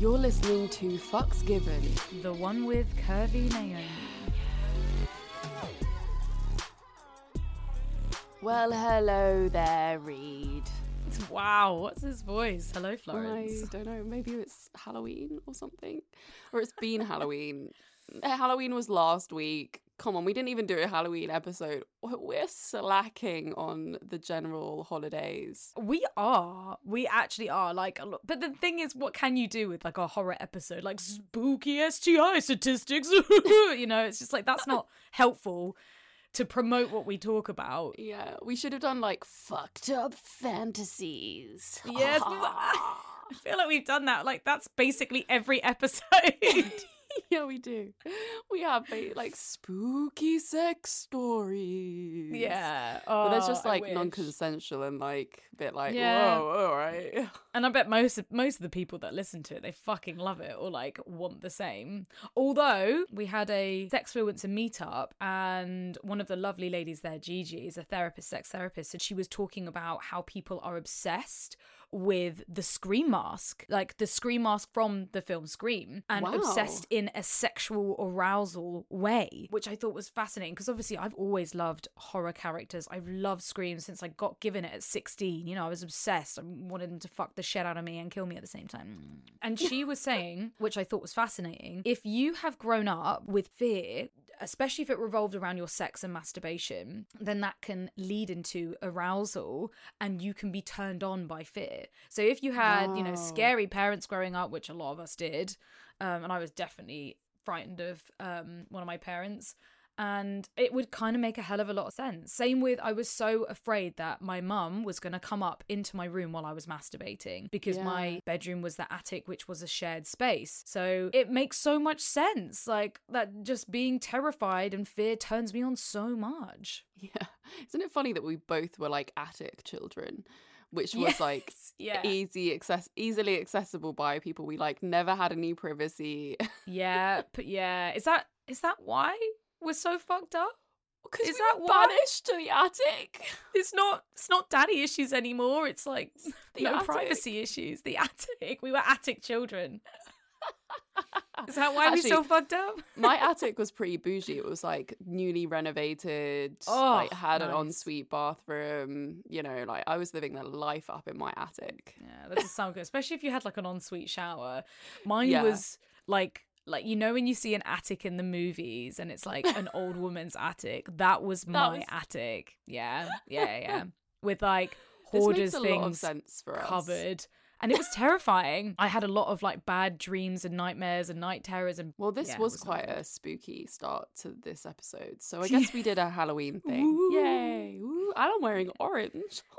You're listening to Fucks Given. The one with curvy Nyome. Well, hello there, Reed. Wow, what's his voice? Hello, Florence. I don't know. Maybe it's Halloween or something, or it's been Halloween. Eh, Halloween was last week. Come on, we didn't even do a Halloween episode. We're slacking on the general holidays. We are. We actually are. Like, but the thing is, what can you do with like a horror episode? Like spooky STI statistics. you know, it's just like that's not helpful to promote what we talk about. Yeah, we should have done like fucked up fantasies. Yes, I feel like we've done that. Like that's basically every episode. yeah, we do. We have ba- like spooky sex stories. yeah, But that's Oh, just like non-consensual and like a bit like Yeah. whoa, all right. And I bet most of, most of the people that listen to it, they fucking love it or like want the same. Although we had a sex fluencer meetup, and one of the lovely ladies there, Gigi, is a therapist, sex therapist, and she was talking about how people are obsessed with the scream mask, like the scream mask from the film Scream, and Wow. obsessed in a sexual arousal way, which I thought was fascinating because obviously I've always loved horror characters. I've loved Scream since I got given it at 16. You know, I was obsessed. I wanted them to fuck the shit out of me and kill me at the same time. And she was saying, which I thought was fascinating, if you have grown up with fear, especially if it revolved around your sex and masturbation, then that can lead into arousal and you can be turned on by fear. So if you had, you know, scary parents growing up, which a lot of us did, um, and I was definitely frightened of um, one of my parents. And it would kind of make a hell of a lot of sense. Same with, I was so afraid that my mum was going to come up into my room while I was masturbating because Yeah. my bedroom was the attic, which was a shared space. So it makes so much sense. Like that just being terrified and fear turns me on so much. Yeah. Isn't it funny that we both were like attic children, which was like yeah. easy access easily accessible by people we like never had any privacy. yeah. But yeah. Is that, is that why we're so fucked up? Is we that were why? banished to the attic. it's not it's not daddy issues anymore it's like The no attic. privacy issues the attic we were attic children is that why we Actually, so fucked up My attic was pretty bougie. It was like newly renovated, Oh, like had an ensuite bathroom. You know, like I was living the life up in my attic. yeah that does sound good especially if you had like an ensuite shower mine Yeah. was like like you know when you see an attic in the movies and it's like an old woman's attic that was my was- attic yeah yeah yeah with like hoarders makes a lot of things covered and it was terrifying i had a lot of like bad dreams and nightmares and night terrors and Well, this Yeah, was was quite a spooky start to this episode. So I guess we did a Halloween thing. Ooh. Yay. And I'm wearing orange.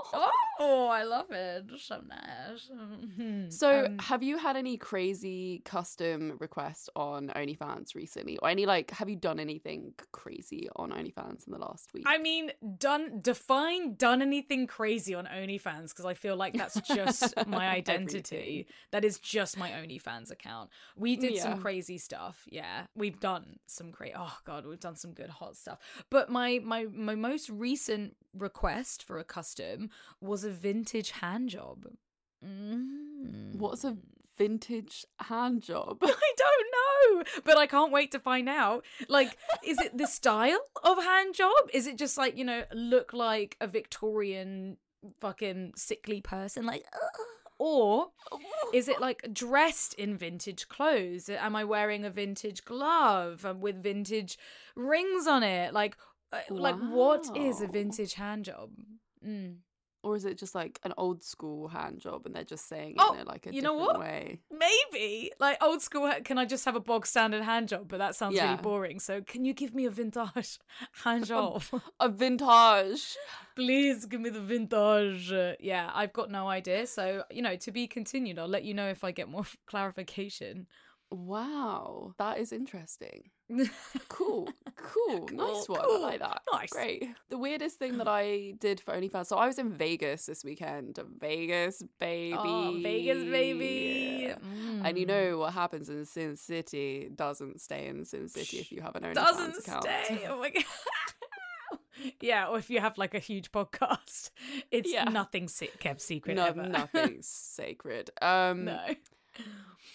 Oh, I love it. So nice. So, Um, have you had any crazy custom requests on OnlyFans recently? Or any like, have you done anything crazy on OnlyFans in the last week? I mean, done define done anything crazy on OnlyFans because I feel like that's just my identity. That is just my OnlyFans account. We did Yeah. some crazy stuff. Yeah, we've done some crazy. Oh god, we've done some good hot stuff. But my my my most recent request for a custom was a vintage hand job. Mm. What's a vintage hand job? I don't know, but I can't wait to find out. Like, is it the style of hand job? Is it just like, you know, look like a Victorian fucking sickly person? Like, "Ugh." or is it like dressed in vintage clothes? Am I wearing a vintage glove um, with vintage rings on it? Like, uh, like what is a vintage hand job? Mm. or is it just like an old school hand job and they're just saying it Oh, in a, like a you know different what? way? Maybe like old school. Can I just have a bog standard hand job? But that sounds Yeah. really boring. So can you give me a vintage hand job? A vintage. Please give me the vintage. Yeah, I've got no idea. So you know, to be continued. I'll let you know if I get more clarification. Wow, that is interesting. Cool, cool, nice Cool, one. cool. I like that. Nice. Great. The weirdest thing that I did for OnlyFans. So I was in Vegas this weekend. Vegas, baby. Oh, Vegas, baby. Yeah. And you Mm. know what happens in Sin City doesn't stay in Sin City if you have an OnlyFans doesn't account. stay. Oh my god. yeah, or if you have like a huge podcast, it's Yeah. nothing kept secret No, ever. nothing's sacred. Um, no.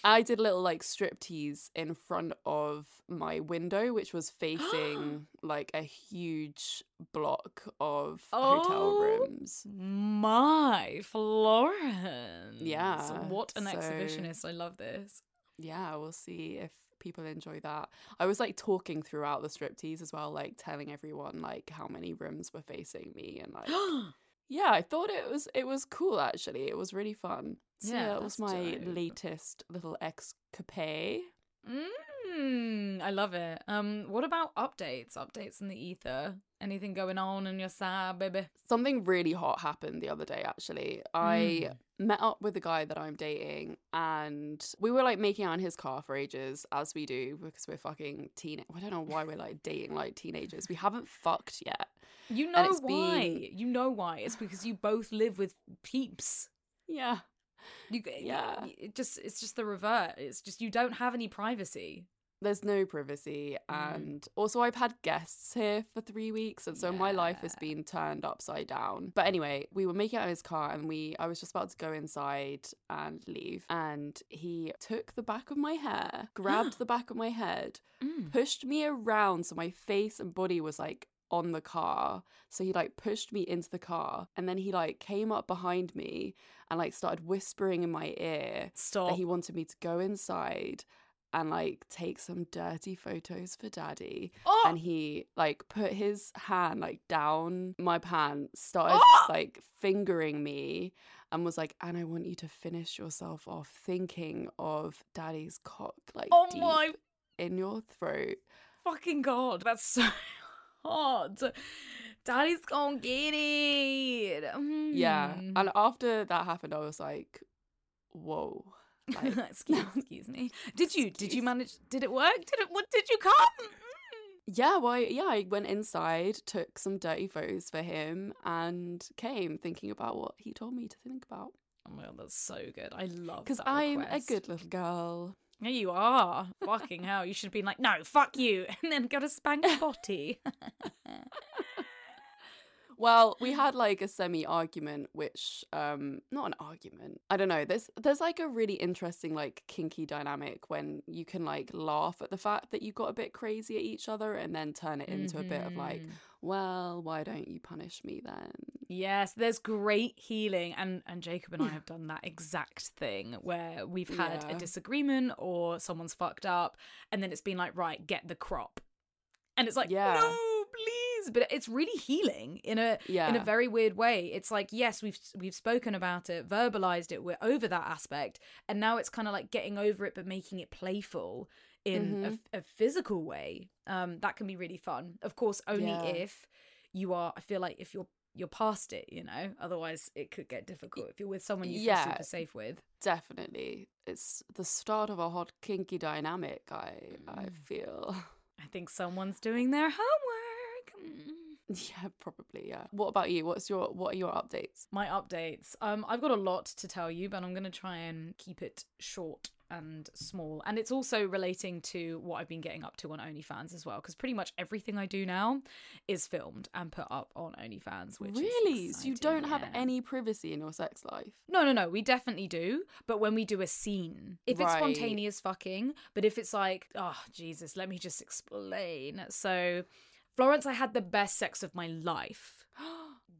I did a little like striptease in front of my window, which was facing like a huge block of hotel Oh. rooms. My Florence. Yeah, What an so- exhibitionist. I love this. Yeah, we'll see if people enjoy that. I was like talking throughout the striptease as well, like telling everyone like how many rooms were facing me and like yeah, I thought it was it was cool actually. It was really fun. So Yeah, that was my dope. latest little escapade. Mm, I love it. Um, what about updates? Updates in the ether. Anything going on in your side, baby? Something really hot happened the other day actually. I met up with the guy that I'm dating and we were like making out in his car for ages as we do because we're fucking teen I don't know why we're like dating like teenagers. We haven't fucked yet. You know why? been- You know why? It's because you both live with peeps. Yeah. You, Yeah. yeah. It just it's just the revert. It's just you don't have any privacy. There's no privacy Mm. and also I've had guests here for 3 weeks and so my life has been turned upside down. But anyway, we were making out in his car and we I was just about to go inside and leave and he took the back of my hair, grabbed the back of my head, Mm. pushed me around so my face and body was like on the car. So he like pushed me into the car and then he like came up behind me and like started whispering in my ear Stop. that he wanted me to go inside and like take some dirty photos for daddy oh! and he like put his hand like down my pants started Oh! like fingering me and was like and i want you to finish yourself off thinking of daddy's cock like oh deep my in your throat fucking god, that's so hot. Daddy's gonna get it. yeah Mm. and after that happened i was like whoa like, excuse, excuse me. Did you? Did you manage? Did it work? Did it? What? Did you come? Mm. Yeah, well, I- yeah, I went inside, took some dirty photos for him, and came thinking about what he told me to think about. Oh my god, that's so good. I love Because I'm request. a good little girl. Yeah, you are. Fucking hell. You should have been like, no, fuck you. And then got a spank body. Well, we had like a semi argument, which um not an argument. I don't know. There's there's like a really interesting like kinky dynamic when you can like laugh at the fact that you got a bit crazy at each other and then turn it into a bit of like, Mhm. well, why don't you punish me then? Yes, there's great healing, and and Jacob and I have done that exact thing where we've had a disagreement or someone's fucked up, and then it's been like, right, get the crop, and it's like, Yeah. no, but it's really healing in a Yeah. in a very weird way. It's like, yes, we've we've spoken about it, verbalized it, we're over that aspect, and now it's kind of like getting over it, but making it playful in Mhm. a, a physical way. Um, that can be really fun. Of course, only Yeah. if you are. I feel like if you're you're past it, you know. Otherwise, it could get difficult if you're with someone you feel super safe with. Definitely. It's the start of a hot kinky dynamic, I I Mm. feel. I think someone's doing their homework. Mm. Yeah, probably, yeah. What about you? What's your what are your updates? My updates. Um, I've got a lot to tell you, but I'm going to try and keep it short and small. And it's also relating to what I've been getting up to on OnlyFans as well, because pretty much everything I do now is filmed and put up on OnlyFans. Which really? So you don't have any privacy in your sex life? No, no, no. We definitely do. But when we do a scene, if it's spontaneous fucking, but if it's like, oh, Jesus, let me just explain. So, Florence, I had the best sex of my life.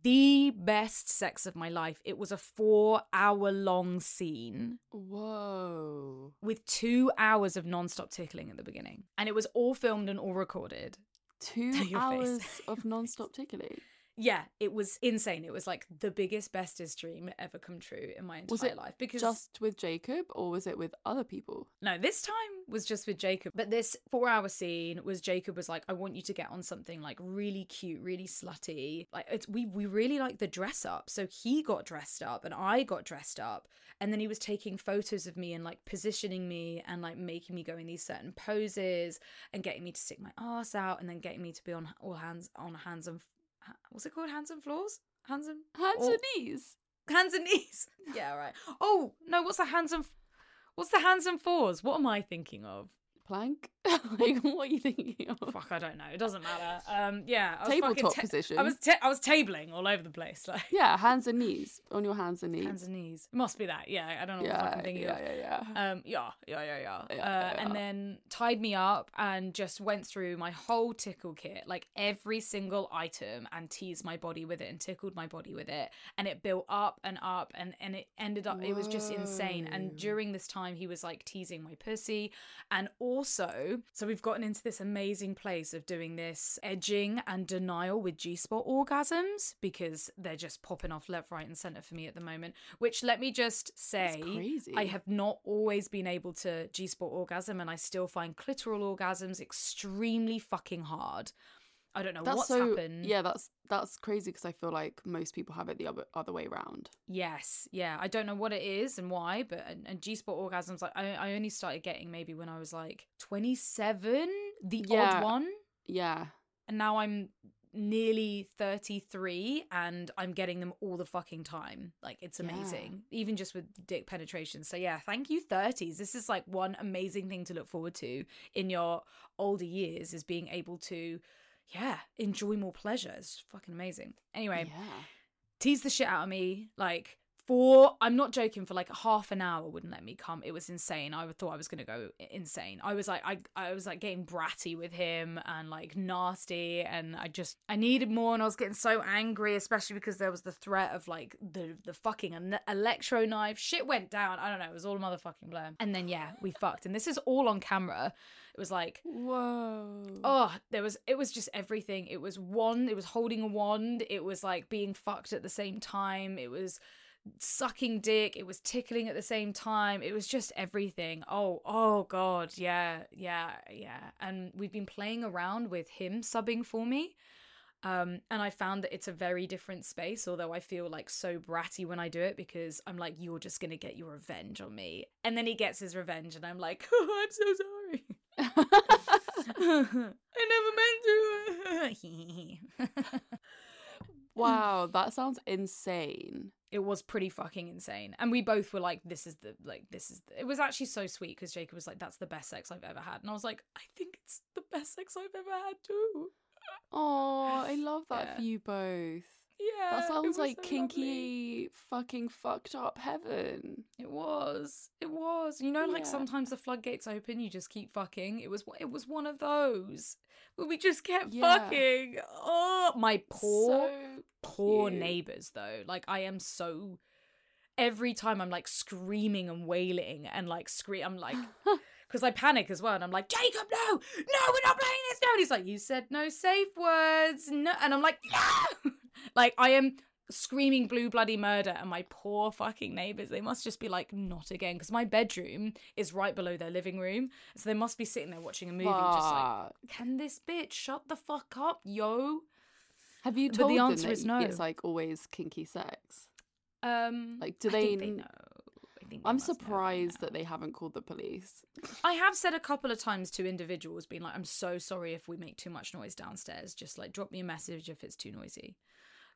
The best sex of my life. It was a four hour long scene Whoa. with two hours of non stop tickling at the beginning. And it was all filmed and all recorded. Two hours of non-stop tickling. Yeah, it was insane. It was like the biggest, bestest dream ever come true in my entire Was it life. Because Just with Jacob or was it with other people? No, this time was just with Jacob. But this four hour scene was Jacob was like, I want you to get on something like really cute, really slutty. Like it's we we really like the dress up. So he got dressed up and I got dressed up. And then he was taking photos of me and like positioning me and like making me go in these certain poses and getting me to stick my ass out and then getting me to be on all hands on hands and what's it called? Hands and floors? Hands and Hands Or- and knees. hands and knees. yeah, right. Oh no, what's the hands and what's the hands and fours? What am I thinking of? Plank? like, what are you thinking of? Fuck, I don't know. It doesn't matter. Um, yeah, I was Tabletop ta- position. I was ta- I was tabling all over the place, like Yeah, hands and knees. On your hands and knees. hands and knees. It must be that. Yeah, I don't know what the fuck yeah, I'm thinking yeah, of. yeah, yeah. Um, yeah, yeah, yeah, yeah. Yeah, uh, yeah. And then tied me up and just went through my whole tickle kit, like every single item, and teased my body with it and tickled my body with it. And it built up and up, and and it ended up. It was just insane. And during this time, he was like teasing my pussy, and also, so we've gotten into this amazing place of doing this edging and denial with G spot orgasms because they're just popping off left, right, and center for me at the moment. Which let me just say. I have not always been able to G spot orgasm, and I still find clitoral orgasms extremely fucking hard. I don't know That's what's so happened. yeah. That's that's crazy because I feel like most people have it the other other way around. Yes, yeah. I don't know what it is and why, but and, and G spot orgasms, like I, I only started getting maybe when I was like twenty seven, the Yeah. odd one, Yeah, and now I'm nearly 33 and I'm getting them all the fucking time. Like it's Yeah. amazing. Even just with dick penetration. So yeah, thank you 30s. This is like one amazing thing to look forward to in your older years is being able to yeah, enjoy more pleasure. It's fucking amazing. Anyway, yeah. tease the shit out of me like for I'm not joking for like half an hour wouldn't let me come. It was insane. I thought I was gonna go insane. I was like I I was like getting bratty with him and like nasty and I just I needed more and I was getting so angry, especially because there was the threat of like the the fucking an- electro knife. Shit went down. I don't know. It was all motherfucking blur. And then yeah, we fucked. And this is all on camera. It was like Whoa. Oh, there was it was just everything. It was wand, it was holding a wand, it was like being fucked at the same time, it was sucking dick, it was tickling at the same time. It was just everything. Oh, oh god, yeah, yeah, yeah. And we've been playing around with him subbing for me. Um, and I found that it's a very different space, although I feel like so bratty when I do it because I'm like, you're just gonna get your revenge on me. And then he gets his revenge, and I'm like, oh, I'm so sorry. I never meant to. wow, that sounds insane. it was pretty fucking insane, and we both were like, "This is the like, this is." The... It was actually so sweet because Jacob was like, "That's the best sex I've ever had," and I was like, "I think it's the best sex I've ever had too." Oh, I love that Yeah. for you both. Yeah, That sounds like so lovely. kinky, fucking fucked up heaven. It was. It was. You know, like Yeah. sometimes the floodgates open, you just keep fucking. It was. It was one of those where we just kept Yeah. fucking. Oh, my poor. So poor cute. neighbors though like i am so every time i'm like screaming and wailing and like scream i'm like because i panic as well and i'm like jacob no no we're not playing this No, and he's like you said no safe words no and i'm like no like i am screaming blue bloody murder and my poor fucking neighbors they must just be like not again because my bedroom is right below their living room so they must be sitting there watching a movie just like can this bitch shut the fuck up yo Have you But told the them answer that is no. It's like always kinky sex. Um, Like, do they they know. I think they I'm must know by surprised that they haven't called the police. I have said a couple of times to individuals, being like, "I'm so sorry if we make too much noise downstairs. Just like drop me a message if it's too noisy."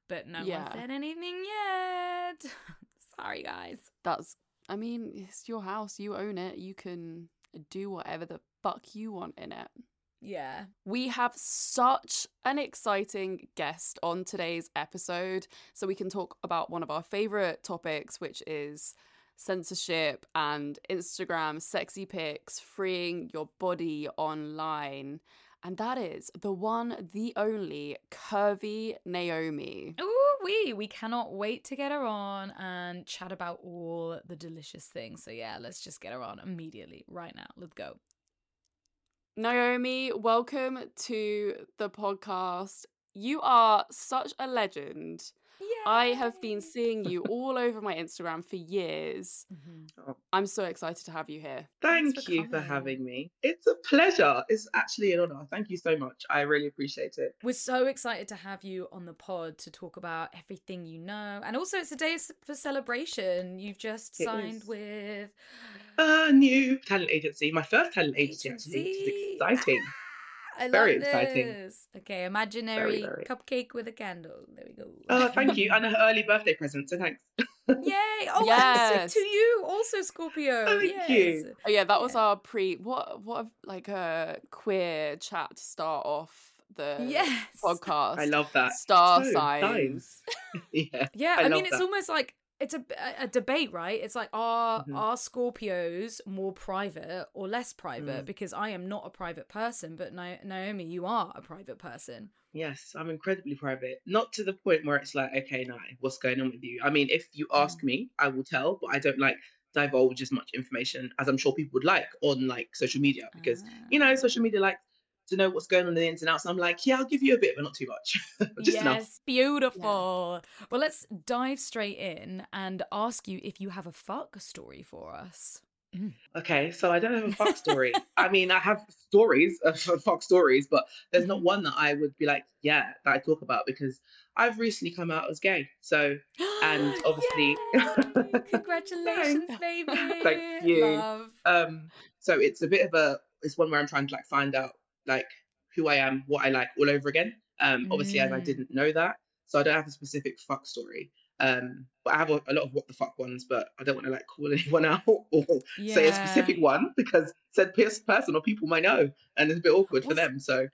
But no Yeah. one said anything yet. sorry, guys. That's, I mean, it's your house. You own it. You can do whatever the fuck you want in it. Yeah. We have such an exciting guest on today's episode. So we can talk about one of our favorite topics, which is censorship and Instagram sexy pics, freeing your body online. And that is the one, the only curvy Nyome. Ooh, we we cannot wait to get her on and chat about all the delicious things. So yeah, let's just get her on immediately, right now. Let's go. Nyome, welcome to the podcast. You are such a legend. I have been seeing you all over my Instagram for years. Mhm. I'm so excited to have you here. Thank Thanks for you for coming. having me. It's a pleasure. It's actually an honor. Thank you so much. I really appreciate it. We're so excited to have you on the pod to talk about everything you know. And also, it's a day for celebration. You've just It signed is. with. A new talent agency, my first talent agency, actually. Agency. It's exciting. I Very love exciting. this. Okay, imaginary very. cupcake with a candle. There we go. Oh, thank you. And an early birthday present, so thanks. Yay! Oh, Yes. to you also, Scorpio. Oh, thank yes. you. Oh yeah, that was Yeah. our pre. What what a- like a queer chat to start off the Yes. podcast. I love that. star So signs. Yeah. Yeah, I I, mean, love it's that. almost like it's a, a, debate, right? It's like, are Mhm. are Scorpios more private or less private? Mm. Because I am not a private person, but Na- Nyome, you are a private person. Yes, I'm incredibly private. Not to the point where it's like, okay, now what's going on with you? I mean, if you Mm. ask me, I will tell, but I don't like divulge as much information as I'm sure people would like on like social media because you know, social media like to know what's going on in the ins and outs. I'm like, yeah, I'll give you a bit, but not too much. Just yes, enough. beautiful. Well, let's dive straight in and ask you if you have a fuck story for us. Okay, so I don't have a fuck story. I mean, I have stories of fuck stories, but there's not Mhm. one that I would be like, yeah, that I talk about because I've recently come out as gay. So And obviously- congratulations, baby. Thank you. Love. um so it's a bit of a it's one where i'm trying to like find out like who i am what i like all over again um obviously as i Mm. didn't know that so i don't have a specific fuck story um but i have a, a lot of what the fuck ones but i don't want to like call anyone out or say a specific one because said pers- person or people might know and it's a bit awkward for them so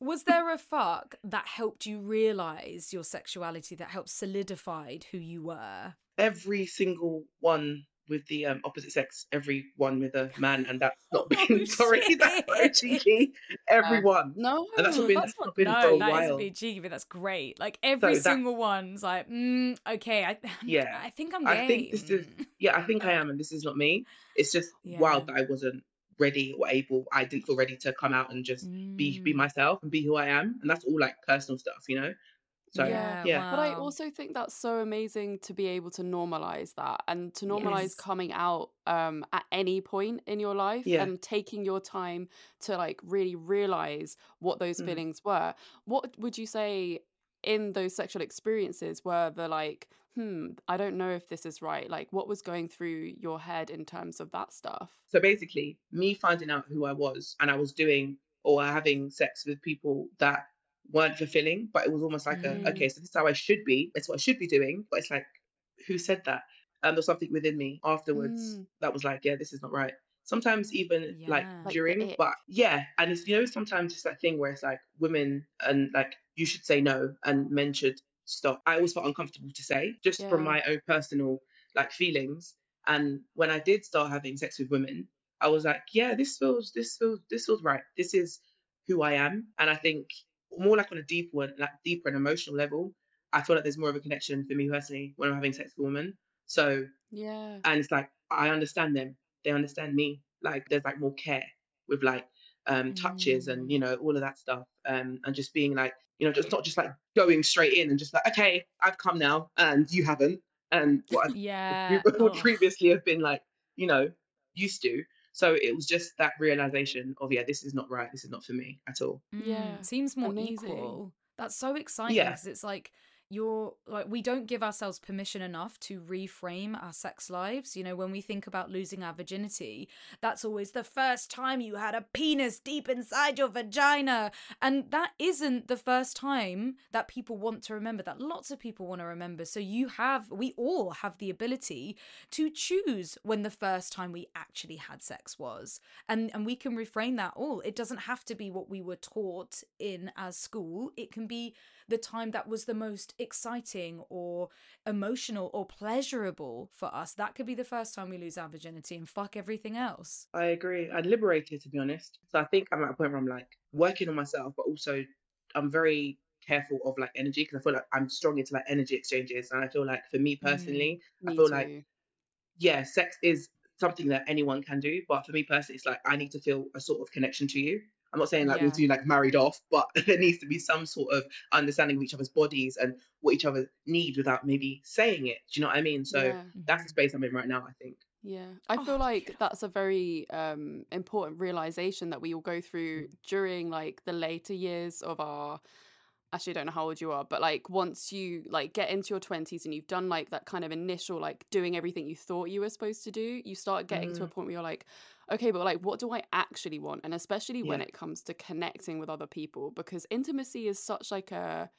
Was there a fuck that helped you realize your sexuality, that helped solidified who you were? every single one with the um, opposite sex every one with a man and that's not Oh, been sorry that's so cheeky everyone No, And that's been- That's not been no, for a that while. cheeky, but that's great. Like every that- single one's like, mm, okay, I, Yeah. I think I'm gay. I think this is Mm. yeah, I think I am, and this is not me. It's just Yeah. wild that I wasn't ready or able. I didn't feel ready to come out and just be be Mm. myself and be who I am, and that's all like personal stuff, you know. So yeah, yeah. But I also think that's so amazing to be able to normalize that and to normalize Yes. coming out um, at any point in your life Yeah. and taking your time to like really realize what those Mm. feelings were. What would you say in those sexual experiences were the like, hmm, I don't know if this is right? Like, what was going through your head in terms of that stuff? so basically, me finding out who I was, and I was doing or having sex with people that weren't fulfilling, but it was almost like Mm. a okay, so this is how I should be. It's what I should be doing, but it's like, who said that? And there's something within me afterwards Mm. that was like, yeah, this is not right. Sometimes even like Yeah. Like the during, but yeah, and it's you know sometimes it's that thing where it's like women and like you should say no and men should stop. I always felt uncomfortable to say just from my own personal like feelings. And when I did start having sex with women, I was like, yeah, this feels this feels this feels right. This is who I am. And I think more like on a deeper one, like deeper and emotional level, I feel like there's more of a connection for me personally when I'm having sex with a woman. So Yeah. and it's like I understand them, they understand me. Like there's like more care with like um touches and you know all of that stuff. Um and just being like, you know, just not just like going straight in and just like, okay, I've come now and you haven't. And what yeah. oh. previously have been like, you know, used to. So it was just that realization of yeah, this is not right. This is not for me at all. Yeah, Mm, seems more amazing. equal. That's so exciting Yeah. because it's like you're like we don't give ourselves permission enough to reframe our sex lives. You know, when we think about losing our virginity, that's always the first time you had a penis deep inside your vagina. And that isn't the first time that people want to remember, that lots of people want to remember. So you have, we all have the ability to choose when the first time we actually had sex was. And and we can reframe that all. It doesn't have to be what we were taught in as school. It can be the time that was the most exciting or emotional or pleasurable for us. That could be the first time we lose our virginity and fuck everything else. I agree. I'm liberated to be honest. So I think I'm at a point where I'm like working on myself, but also I'm very careful of like energy because I feel like I'm strong into like energy exchanges. And I feel like for me mm, personally, I Me feel like yeah, sex is something that anyone can do, but for me personally, it's like I need to feel a sort of connection to you. I'm not saying like we're Yeah. two like married off, but there needs to be some sort of understanding of each other's bodies and what each other need without maybe saying it. Do you know what I mean? So yeah. that's the space I'm in right now. I think. Yeah, I Oh, feel like beautiful. that's a very um, important realization that we all go through during like the later years of our. Actually, I don't know how old you are, but like once you like get into your twenties and you've done like that kind of initial like doing everything you thought you were supposed to do, you start getting to a Mm. point where you're like, okay, but like what do I actually want? And especially when it comes to connecting with other people, because intimacy is such like a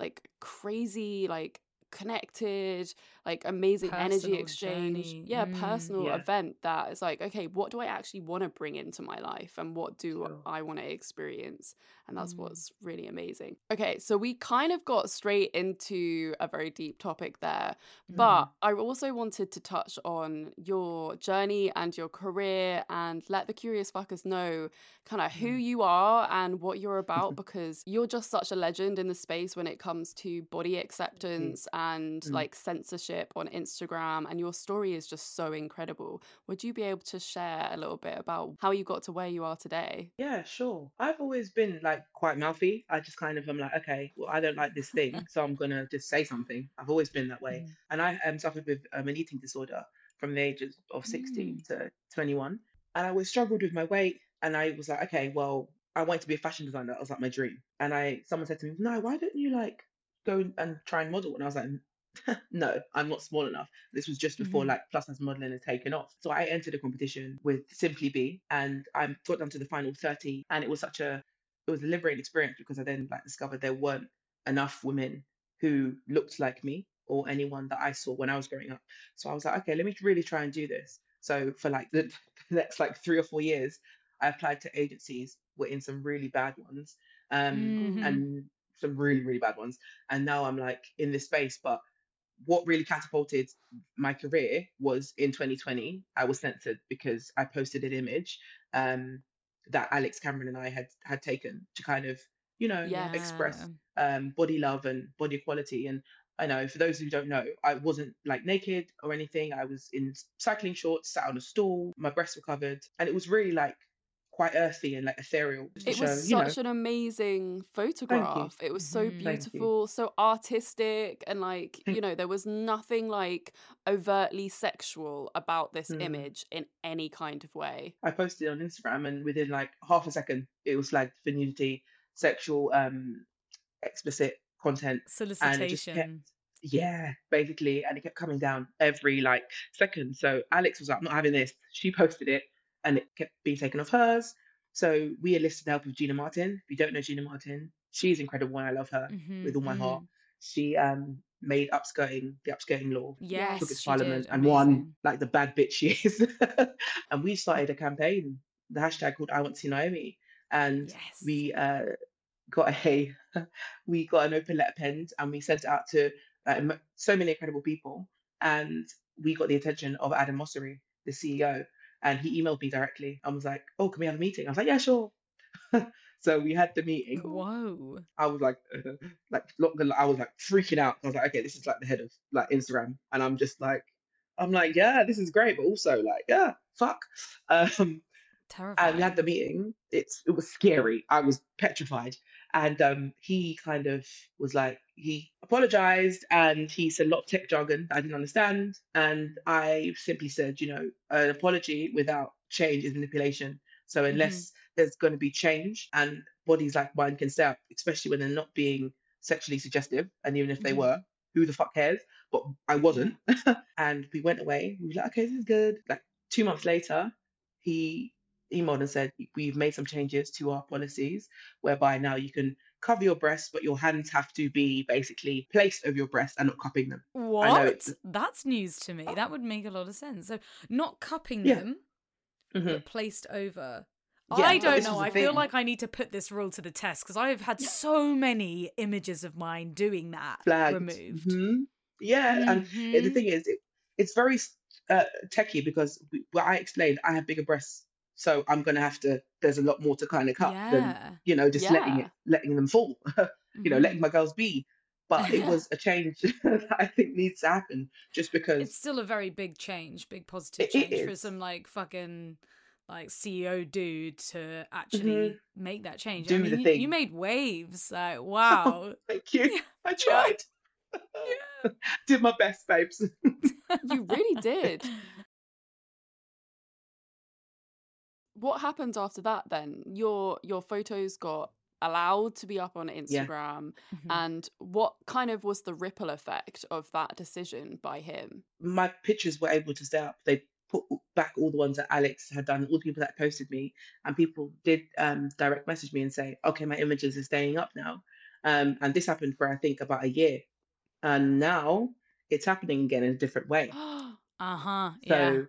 like crazy like connected, like amazing energy exchange. journey. Yeah, Mm. personal Yeah. event that is like, okay, what do I actually want to bring into my life and what do Sure. I want to experience? And that's Mm. what's really amazing. Okay, so we kind of got straight into a very deep topic there, but Mm. I also wanted to touch on your journey and your career and let the curious fuckers know kind of who Mm. you are and what you're about because you're just such a legend in the space when it comes to body acceptance and Mm. like censorship on Instagram and your story is just so incredible. Would you be able to share a little bit about how you got to where you are today? Yeah, sure. I've always been like quite mouthy. I just kind of am like, okay, well, I don't like this thing, so I'm gonna just say something. I've always been that way, Mm. and I um, suffered with um, an eating disorder from the ages of 16 Mm. to 21, and I was struggled with my weight, and I was like, okay, well, I wanted to be a fashion designer. That was like my dream, and I someone said to me, no, why don't you like go and try and model? And I was like. no, I'm not small enough. This was just before Mhm. like plus size modeling had taken off. So I entered a competition with Simply Be and I got down to the final 30 and it was such a it was a liberating experience because I then like discovered there weren't enough women who looked like me or anyone that I saw when I was growing up. So I was like, okay, let me really try and do this. So for like the, the next like three or four years, I applied to agencies, were in some really bad ones, um, Mhm. and some really really bad ones. And now I'm like in this space, but what really catapulted my career was in 2020 i was censored because i posted an image um, that alex cameron and i had had taken to kind of you know Yeah. express um, body love and body equality and i know for those who don't know i wasn't like naked or anything. I was in cycling shorts sat on a stool my breasts were covered. And it was really like quite earthy and like ethereal It show was you know such an amazing photograph. It was so Mhm. You. beautiful, so artistic, and like, you know, there was nothing like overtly sexual about this Mm. image in any kind of way. I posted it on Instagram, and within like half a second, it was flagged for nudity, sexual, um, explicit content, and it just Solicitation. yeah, basically, and it kept coming down every like second. So Alex was like, "I'm not having this." She posted it, and it kept being taken off hers. So we enlisted the help of Gina Martin. If you don't know Gina Martin, she's incredible, and I love her Mhm, with all my heart. mhm. She um made upskirting the upskirting law Yes, took it to parliament and won like the bad bitch she is. and we started a campaign, the hashtag called I Want to See Nyome. And Yes. we uh, got a we got an open letter penned and we sent it out to uh, so many incredible people. And we got the attention of Adam Mosseri, the CEO. And he emailed me directly and was like, Oh, can we have a meeting? I was like, Yeah, sure. so we had the meeting. Whoa. I was like, like, not gonna, I was like freaking out. I was like, okay, this is like the head of like Instagram, and I'm just like, I'm like, yeah, this is great, but also like, yeah, fuck. Um, Terrifying. and we had the meeting. It's it was scary. I was petrified, and um, he kind of was like, he apologized, and he said a lot of tech jargon that I didn't understand, and I simply said, you know, an apology without change is manipulation. So unless there's going to be change and bodies like mine can stay up, especially when they're not being sexually suggestive. And even if they Mhm. were, who the fuck cares? But I wasn't. and we went away. We were like, okay, this is good. Like two months later, he emailed and said, we've made some changes to our policies whereby now you can cover your breasts, but your hands have to be basically placed over your breasts and not cupping them. know What? it's- That's news to me. That would make a lot of sense. So, not cupping Yeah. them, Mhm. but placed over. Yeah, I don't know. I feel like I need to put this rule to the test because I have had so many images of mine doing that Flagged. removed. Mhm. Yeah. And the Mhm. thing is, it, it's very uh, techie because we, well, I explained I have bigger breasts, so I'm gonna have to. There's a lot more to kind of cut than you know just letting it, letting them fall. you know, letting Mhm. my girls be. But it Yeah. was a change that I think needs to happen just because It's still a very big change, big positive It- it change for some like fucking like CEO dude to actually make that change. I Mm-hmm. Do mean, the you, you made waves. Like, wow. thank you. I tried. Yeah. Did my best, babes. You really did. What happened after that then? Your your photos got allowed to be up on Instagram Mhm. and what kind of was the ripple effect of that decision by him? my pictures were able to stay up. They put back all the ones that Alex had done, all the people that posted me, and people did um, direct message me and say, "Okay, my images are staying up now." Um, and this happened for I think about a year. and now it's happening again in a different way. Uh-huh. So Yeah.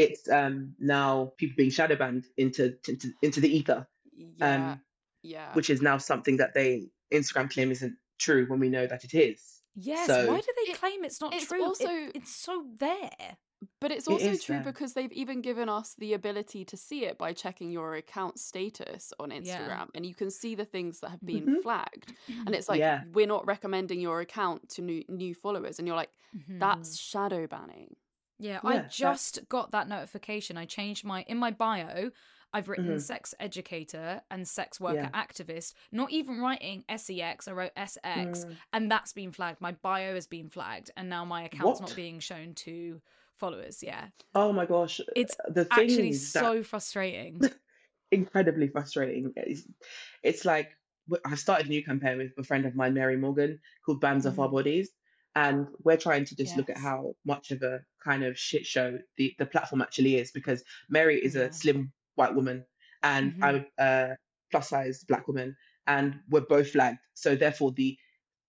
It's um now people being shadow banned into into, into the ether, yeah, um, yeah. which is now something that they Instagram claim isn't true when we know that it is. Yes. So Why do they It- claim it's not it's true? It- also- it's so there. But it's also is true there. because they've even given us the ability to see it by checking your account status on Instagram, Yeah. and you can see the things that have been Mhm. flagged. And it's like Yeah. we're not recommending your account to new new followers, and you're like, Mhm. that's shadow banning. Yeah, Yeah, I just got that notification. I changed my in my bio. I've written Mhm. sex educator and sex worker Yeah. activist, not even writing sex. I wrote sx, Mm. and that's been flagged. My bio has been flagged, and now my account's not being shown to followers. Yeah, Oh my gosh, it's the actually that so frustrating. incredibly frustrating. It's, it's like I started a new campaign with a friend of mine, Mary Morgan, called "Bands Off Our Mhm. Bodies," and we're trying to just look at how much of a kind of shit show the the platform actually is. Because Mary is Yeah. a slim white woman, and Mhm. I'm a plus size black woman, and we're both flagged. So therefore, the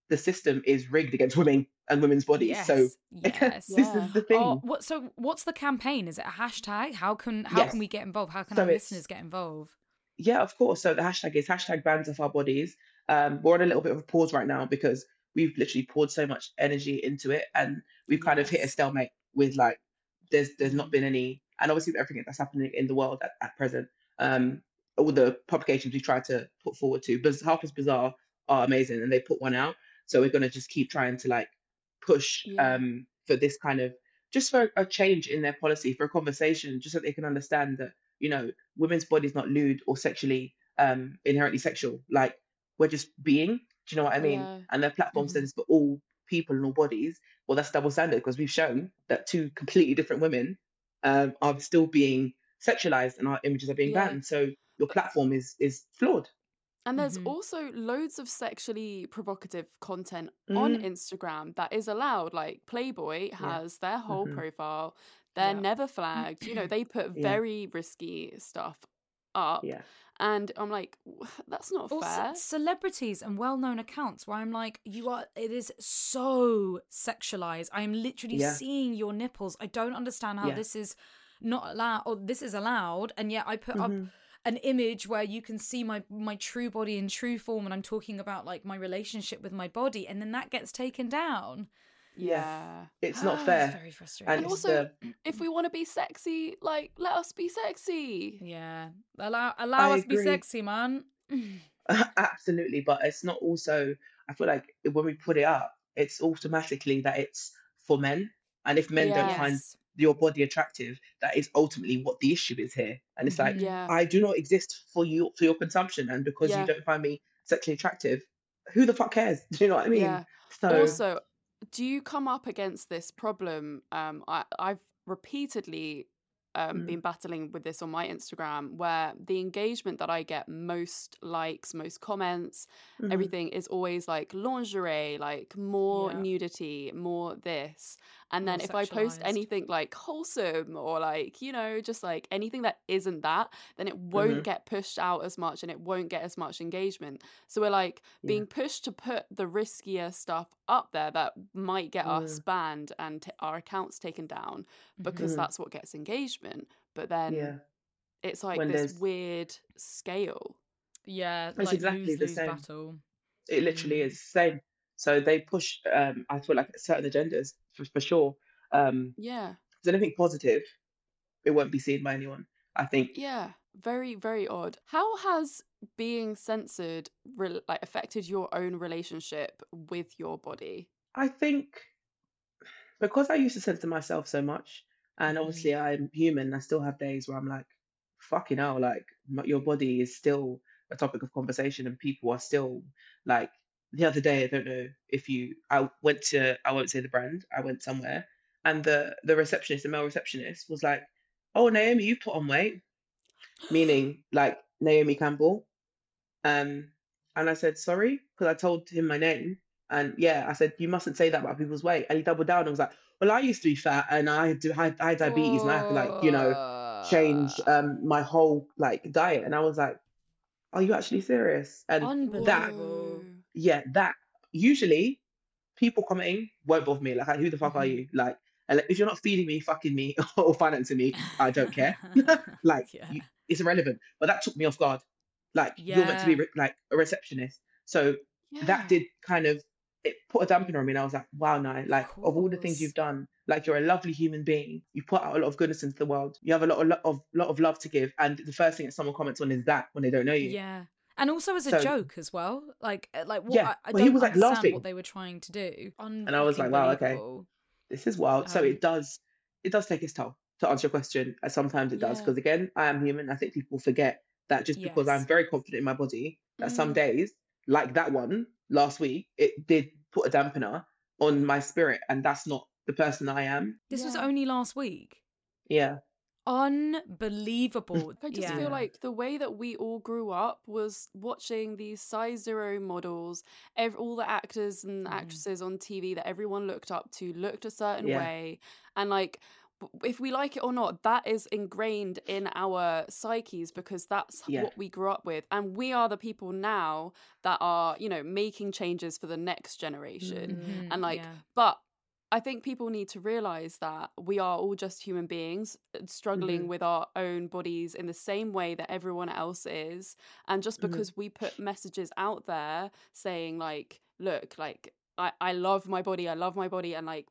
the system is rigged against women and women's bodies. yes, So yes. this Yeah. is the thing. Oh, what? So, what's the campaign? Is it a hashtag? How can how Yes. can we get involved? How can So our listeners get involved? Yeah, of course. So the hashtag is hashtag bands off our bodies. Um, we're on a little bit of a pause right now because we've literally poured so much energy into it, and we've kind of hit a stalemate with like there's there's not been any, and obviously with everything that's happening in the world at, at present. Um, all the publications we tried to put forward to, Biz- Harper's Bazaar are amazing, and they put one out. So we're gonna just keep trying to like push Yeah. um for this kind of just for a change in their policy for a conversation, just so they can understand that you know women's bodies not lewd or sexually um inherently sexual. Like we're just being. Do you know what I mean? Yeah. And their platform Mhm. says for all people and all bodies. Well, that's double standard because we've shown that two completely different women um, are still being sexualized and our images are being Yeah. banned. So your platform is is flawed. And there's Mhm. also loads of sexually provocative content on Mm. Instagram that is allowed. Like Playboy has their whole Mhm. profile. They're Yeah. never flagged. You know, they put Yeah. very risky stuff up. Yeah. And I'm like, that's not or ce- fair. celebrities and well-known accounts where i'm like you are it is so sexualized i am literally Yeah. seeing your nipples i don't understand how Yeah. this is not allowed or this is allowed and yet i put up Mhm. an image where you can see my my true body in true form and i'm talking about like my relationship with my body and then that gets taken down yeah. It's not it's fair. very frustrating And And also, the if we want to be sexy, like, let us be sexy. yeah allow allow I us to be sexy man absolutely, but it's not also. I feel like when we put it up, it's automatically that it's for men, and if men don't find your body attractive, that is ultimately what the issue is here. And it's like. Yeah. I do not exist for you for your consumption, and because Yeah. you don't find me sexually attractive, who the fuck cares? Do you know what I mean? Yeah. So Also, do you come up against this problem? Um, I, I've repeatedly um, Mm. been battling with this on my Instagram, where the engagement that I get, most likes, most comments, mhm, everything is always like lingerie, like more Yeah. nudity, more this. And then if I post anything like wholesome or like, you know, just like anything that isn't that, then it won't Mhm. get pushed out as much and it won't get as much engagement. So we're like Yeah. being pushed to put the riskier stuff up there that might get us Mm. banned and t- our accounts taken down because Mhm. that's what gets engagement. But then yeah, it's like When this there's- weird scale. yeah It's like exactly the lose-lose same. battle it literally Mm. is the same. So they push. Um, I feel like certain agendas for, for sure. Um, Yeah. if there's anything positive, it won't be seen by anyone. I think Yeah, very very odd. How has being censored re- like affected your own relationship with your body? I think because I used to censor myself so much, and Mhm. obviously I'm human, I still have days where I'm like, fucking hell, like your body is still a topic of conversation, and people are still like. The other day, I don't know if you, I went to, I won't say the brand, I went somewhere, and the the receptionist, the male receptionist, was like, "Oh, Naomi, you put on weight," meaning like Naomi Campbell. Um, and I said, sorry, because I told him my name. And yeah, I said, you mustn't say that about people's weight. And he doubled down and was like, well, I used to be fat and I do I, I had diabetes and I had to like, you know, change um my whole like diet. And I was like, are you actually serious? And that. Yeah, that usually people commenting won't bother me. Like, who the fuck are Mhm. you? Like, if you're not feeding me, fucking me, or financing me, I don't care. like, Yeah. you, it's irrelevant. But that took me off guard. Like, you're meant to be re- like a receptionist. So Yeah. that did kind of it put a dampener on me, and I was like, wow, no, like of all the things you've done, like you're a lovely human being. You put out a lot of goodness into the world. You have a lot of lo- of lot of love to give, and the first thing that someone comments on is that when they don't know you. Yeah. And also as a So- joke as well, like uh, like what Yeah, I, I well, he don't was, like, understand laughing. what they were trying to do. And I was like, wow, okay. This is wild. so Um, it does it does take its toll to answer your question. And sometimes it does Yeah. because again, I am human. I think people forget that just because I'm very confident in my body, that some Mm. days, like that one last week, it did put a dampener on my spirit, and that's not the person I am. This was only last week. Yeah. Unbelievable. I just yeah. feel like the way that we all grew up was watching these size zero models, ev- all the actors and Mhm. actresses on TV that everyone looked up to looked a certain Yeah. way. And like, if we like it or not, that is ingrained in our psyches because that's Yeah. what we grew up with. And we are the people now that are, you know, making changes for the next generation. Mhm, And like, but I think people need to realize that we are all just human beings uh, struggling Mhm. with our own bodies in the same way that everyone else is. And just Mhm. because we put messages out there saying, like, look, like, I, I love my body, I love my body, and like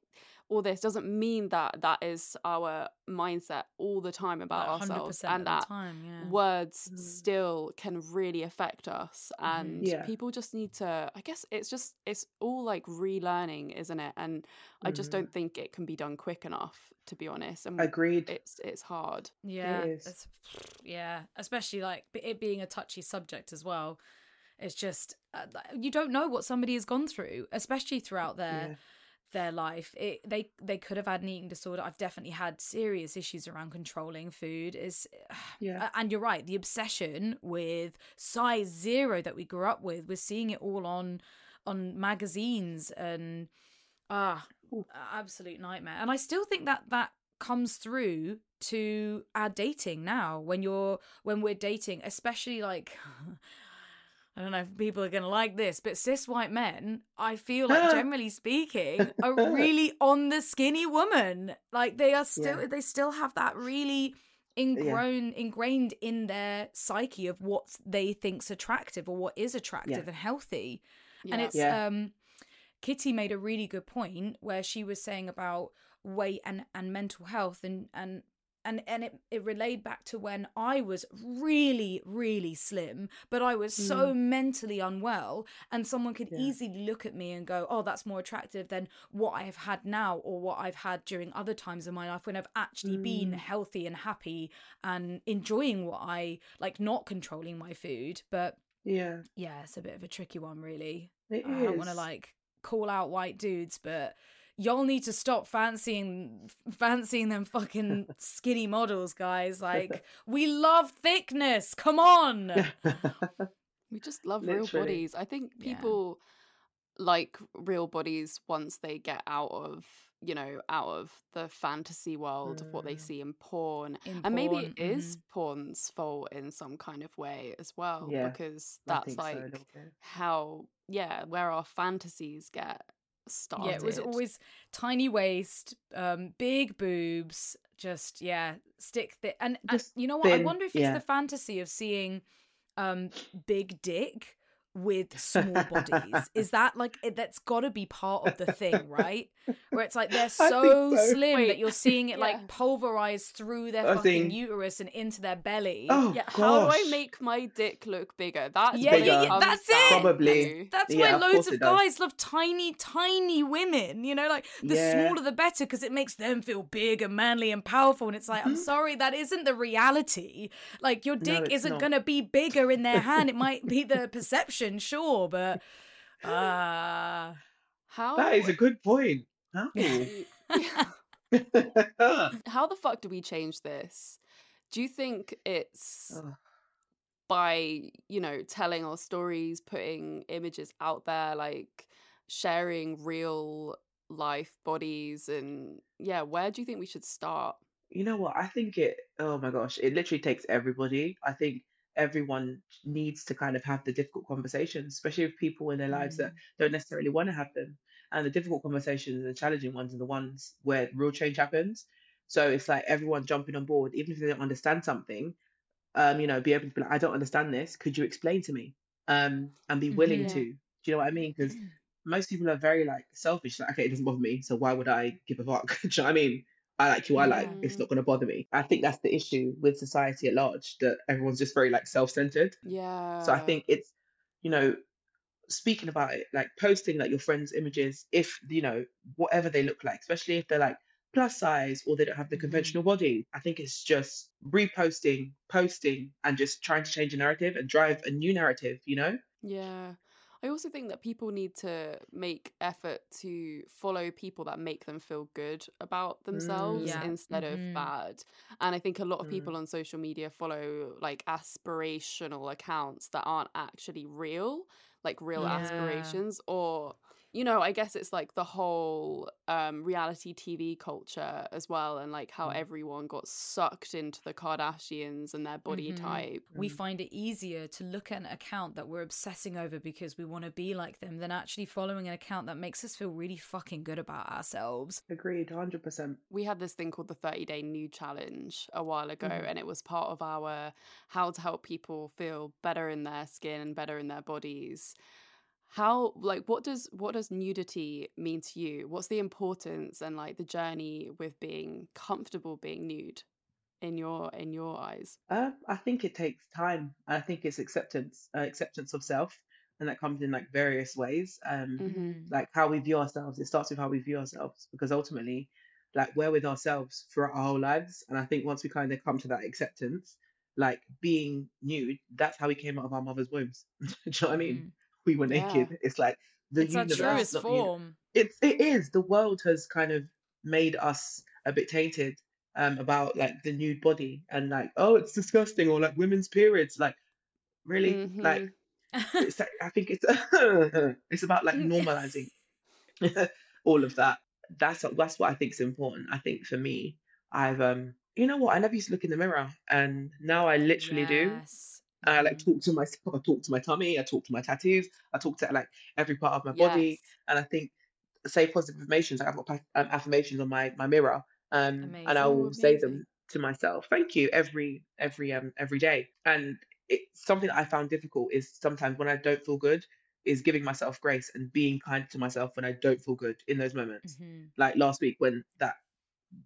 all this doesn't mean that that is our mindset all the time about Like, ourselves and that time, yeah. words Mm. still can really affect us and Yeah. people just need to i guess it's just it's all like relearning isn't it and i just Mhm. don't think it can be done quick enough to be honest and Agreed. it's it's hard Yeah, is. it's, yeah, especially like it being a touchy subject as well. It's just uh, you don't know what somebody has gone through, especially throughout their Yeah. Their life. It they they could have had an eating disorder. I've definitely had serious issues around controlling food. Is Yeah. and you're right. The obsession with size zero that we grew up with, we're seeing it all on on magazines and ah, Ooh. absolute nightmare. And I still think that that comes through to our dating now when you're when we're dating, especially like. I don't know if people are going to like this, but cis white men, I feel like generally speaking, are really on the skinny woman. Like they are still, Yeah. they still have that really ingrown, ingrained in their psyche of what they think's attractive or what is attractive and healthy. And it's Yeah. um Kitty made a really good point where she was saying about weight and and mental health and and and and it, it relayed back to when I was really really slim but I was so mentally unwell and someone could Yeah. easily look at me and go oh that's more attractive than what I have had now or what I've had during other times in my life when I've actually been Mm. healthy and happy and enjoying what I like not controlling my food but Yeah. yeah it's a bit of a tricky one really It I don't want to like call out white dudes, but y'all need to stop fancying fancying them fucking skinny models, guys. Like we love thickness. Come on. we just love real bodies i think Yeah. people like real bodies once they get out of you know out of the fantasy world of what they Mm. see in porn In and maybe porn, it is mhm. porn's fault in some kind of way as well Yeah, because that's think so, like how yeah where our fantasies get started Yeah, it was always tiny waist, um, big boobs, just yeah, stick thick. And, and you know what? I wonder if it's yeah. the fantasy of seeing um big dick with small bodies. Is that like it- that's got to be part of the thing, right? Where it's like they're so, so. slim that you're seeing it yeah. like pulverized through their I fucking think- uterus and into their belly. Oh yeah how do i make my dick look bigger that's Yeah, what yeah, yeah, that's it. Probably. to. That's Yeah, why loads course of it does. guys love tiny, tiny women. You know, like the Yeah. smaller the better because it makes them feel big and manly and powerful. And it's like, I'm Mhm. sorry, that isn't the reality. Like, your dick it's isn't not. going to be bigger in their hand. It might be the perception, sure, but. Uh, how That is a good point. How? how the fuck do we change this? Do you think it's Ugh. by, you know, telling our stories, putting images out there, like sharing real life bodies and yeah, where do you think we should start? you know what? I think it, oh my gosh, it literally takes everybody. I think everyone needs to kind of have the difficult conversations, especially with people in their lives that mm, don't necessarily want to have them. And the difficult conversations and the challenging ones are the ones where real change happens. So it's like everyone jumping on board, even if they don't understand something, um, you know, be able to be like, I don't understand this. Could you explain to me? Um, and be willing Mhm. to. Do you know what I mean? Because most people are very like selfish. Like, okay, it doesn't bother me, so why would I give a fuck? Do you know what I mean? I like who I like. It's not going to bother me. I think that's the issue with society at large that everyone's just very like self-centered. Yeah. So I think it's, you know, speaking about it, like posting like your friends' images, if you know whatever they look like, especially if they're like plus size or they don't have the Mhm. conventional body. I think it's just reposting, posting, and just trying to change a narrative and drive a new narrative. You know? Yeah. I also think that people need to make effort to follow people that make them feel good about themselves Yeah. instead Mhm. of bad. And I think a lot of Mm. people on social media follow like aspirational accounts that aren't actually real, like real Yeah. aspirations or you know, I guess it's like the whole um reality TV culture as well and like how Mm. everyone got sucked into the Kardashians and their body Mhm. type. we Mm. find it easier to look at an account that we're obsessing over because we want to be like them than actually following an account that makes us feel really fucking good about ourselves. Agreed, hundred percent. we had this thing called the 30 day nude challenge a while ago Mhm. and it was part of our how to help people feel better in their skin and better in their bodies how like what does what does nudity mean to you what's the importance and like the journey with being comfortable being nude in your in your eyes Uh, I think it takes time. I think it's acceptance, uh, acceptance of self, and that comes in like various ways. Um, Mhm. like how we view ourselves. It starts with how we view ourselves because ultimately, like we're with ourselves throughout our whole lives. And I think once we kind of come to that acceptance, like being nude, that's how we came out of our mother's wombs. Do you know what I mean? Mhm. We were Yeah. naked. It's like the It's universe. not form. it's it is the world has kind of made us a bit tainted um about like the nude body and like oh it's disgusting or like women's periods like really like Mhm. it's like, I think it's it's about like normalizing all of that that's that's what I think is important I think for me I've um you know what I never used to look in the mirror and now I literally do Yes. I like talk to myself I talk to my tummy I talk to my tattoos I talk to like every part of my body yes and I think say positive affirmations. Like I've got um, affirmations on my my mirror, um, and I Amazing. will say them to myself. Thank you every every um every day. And it's something that I found difficult is sometimes when I don't feel good, is giving myself grace and being kind to myself when I don't feel good in those moments. Mhm. Like last week when that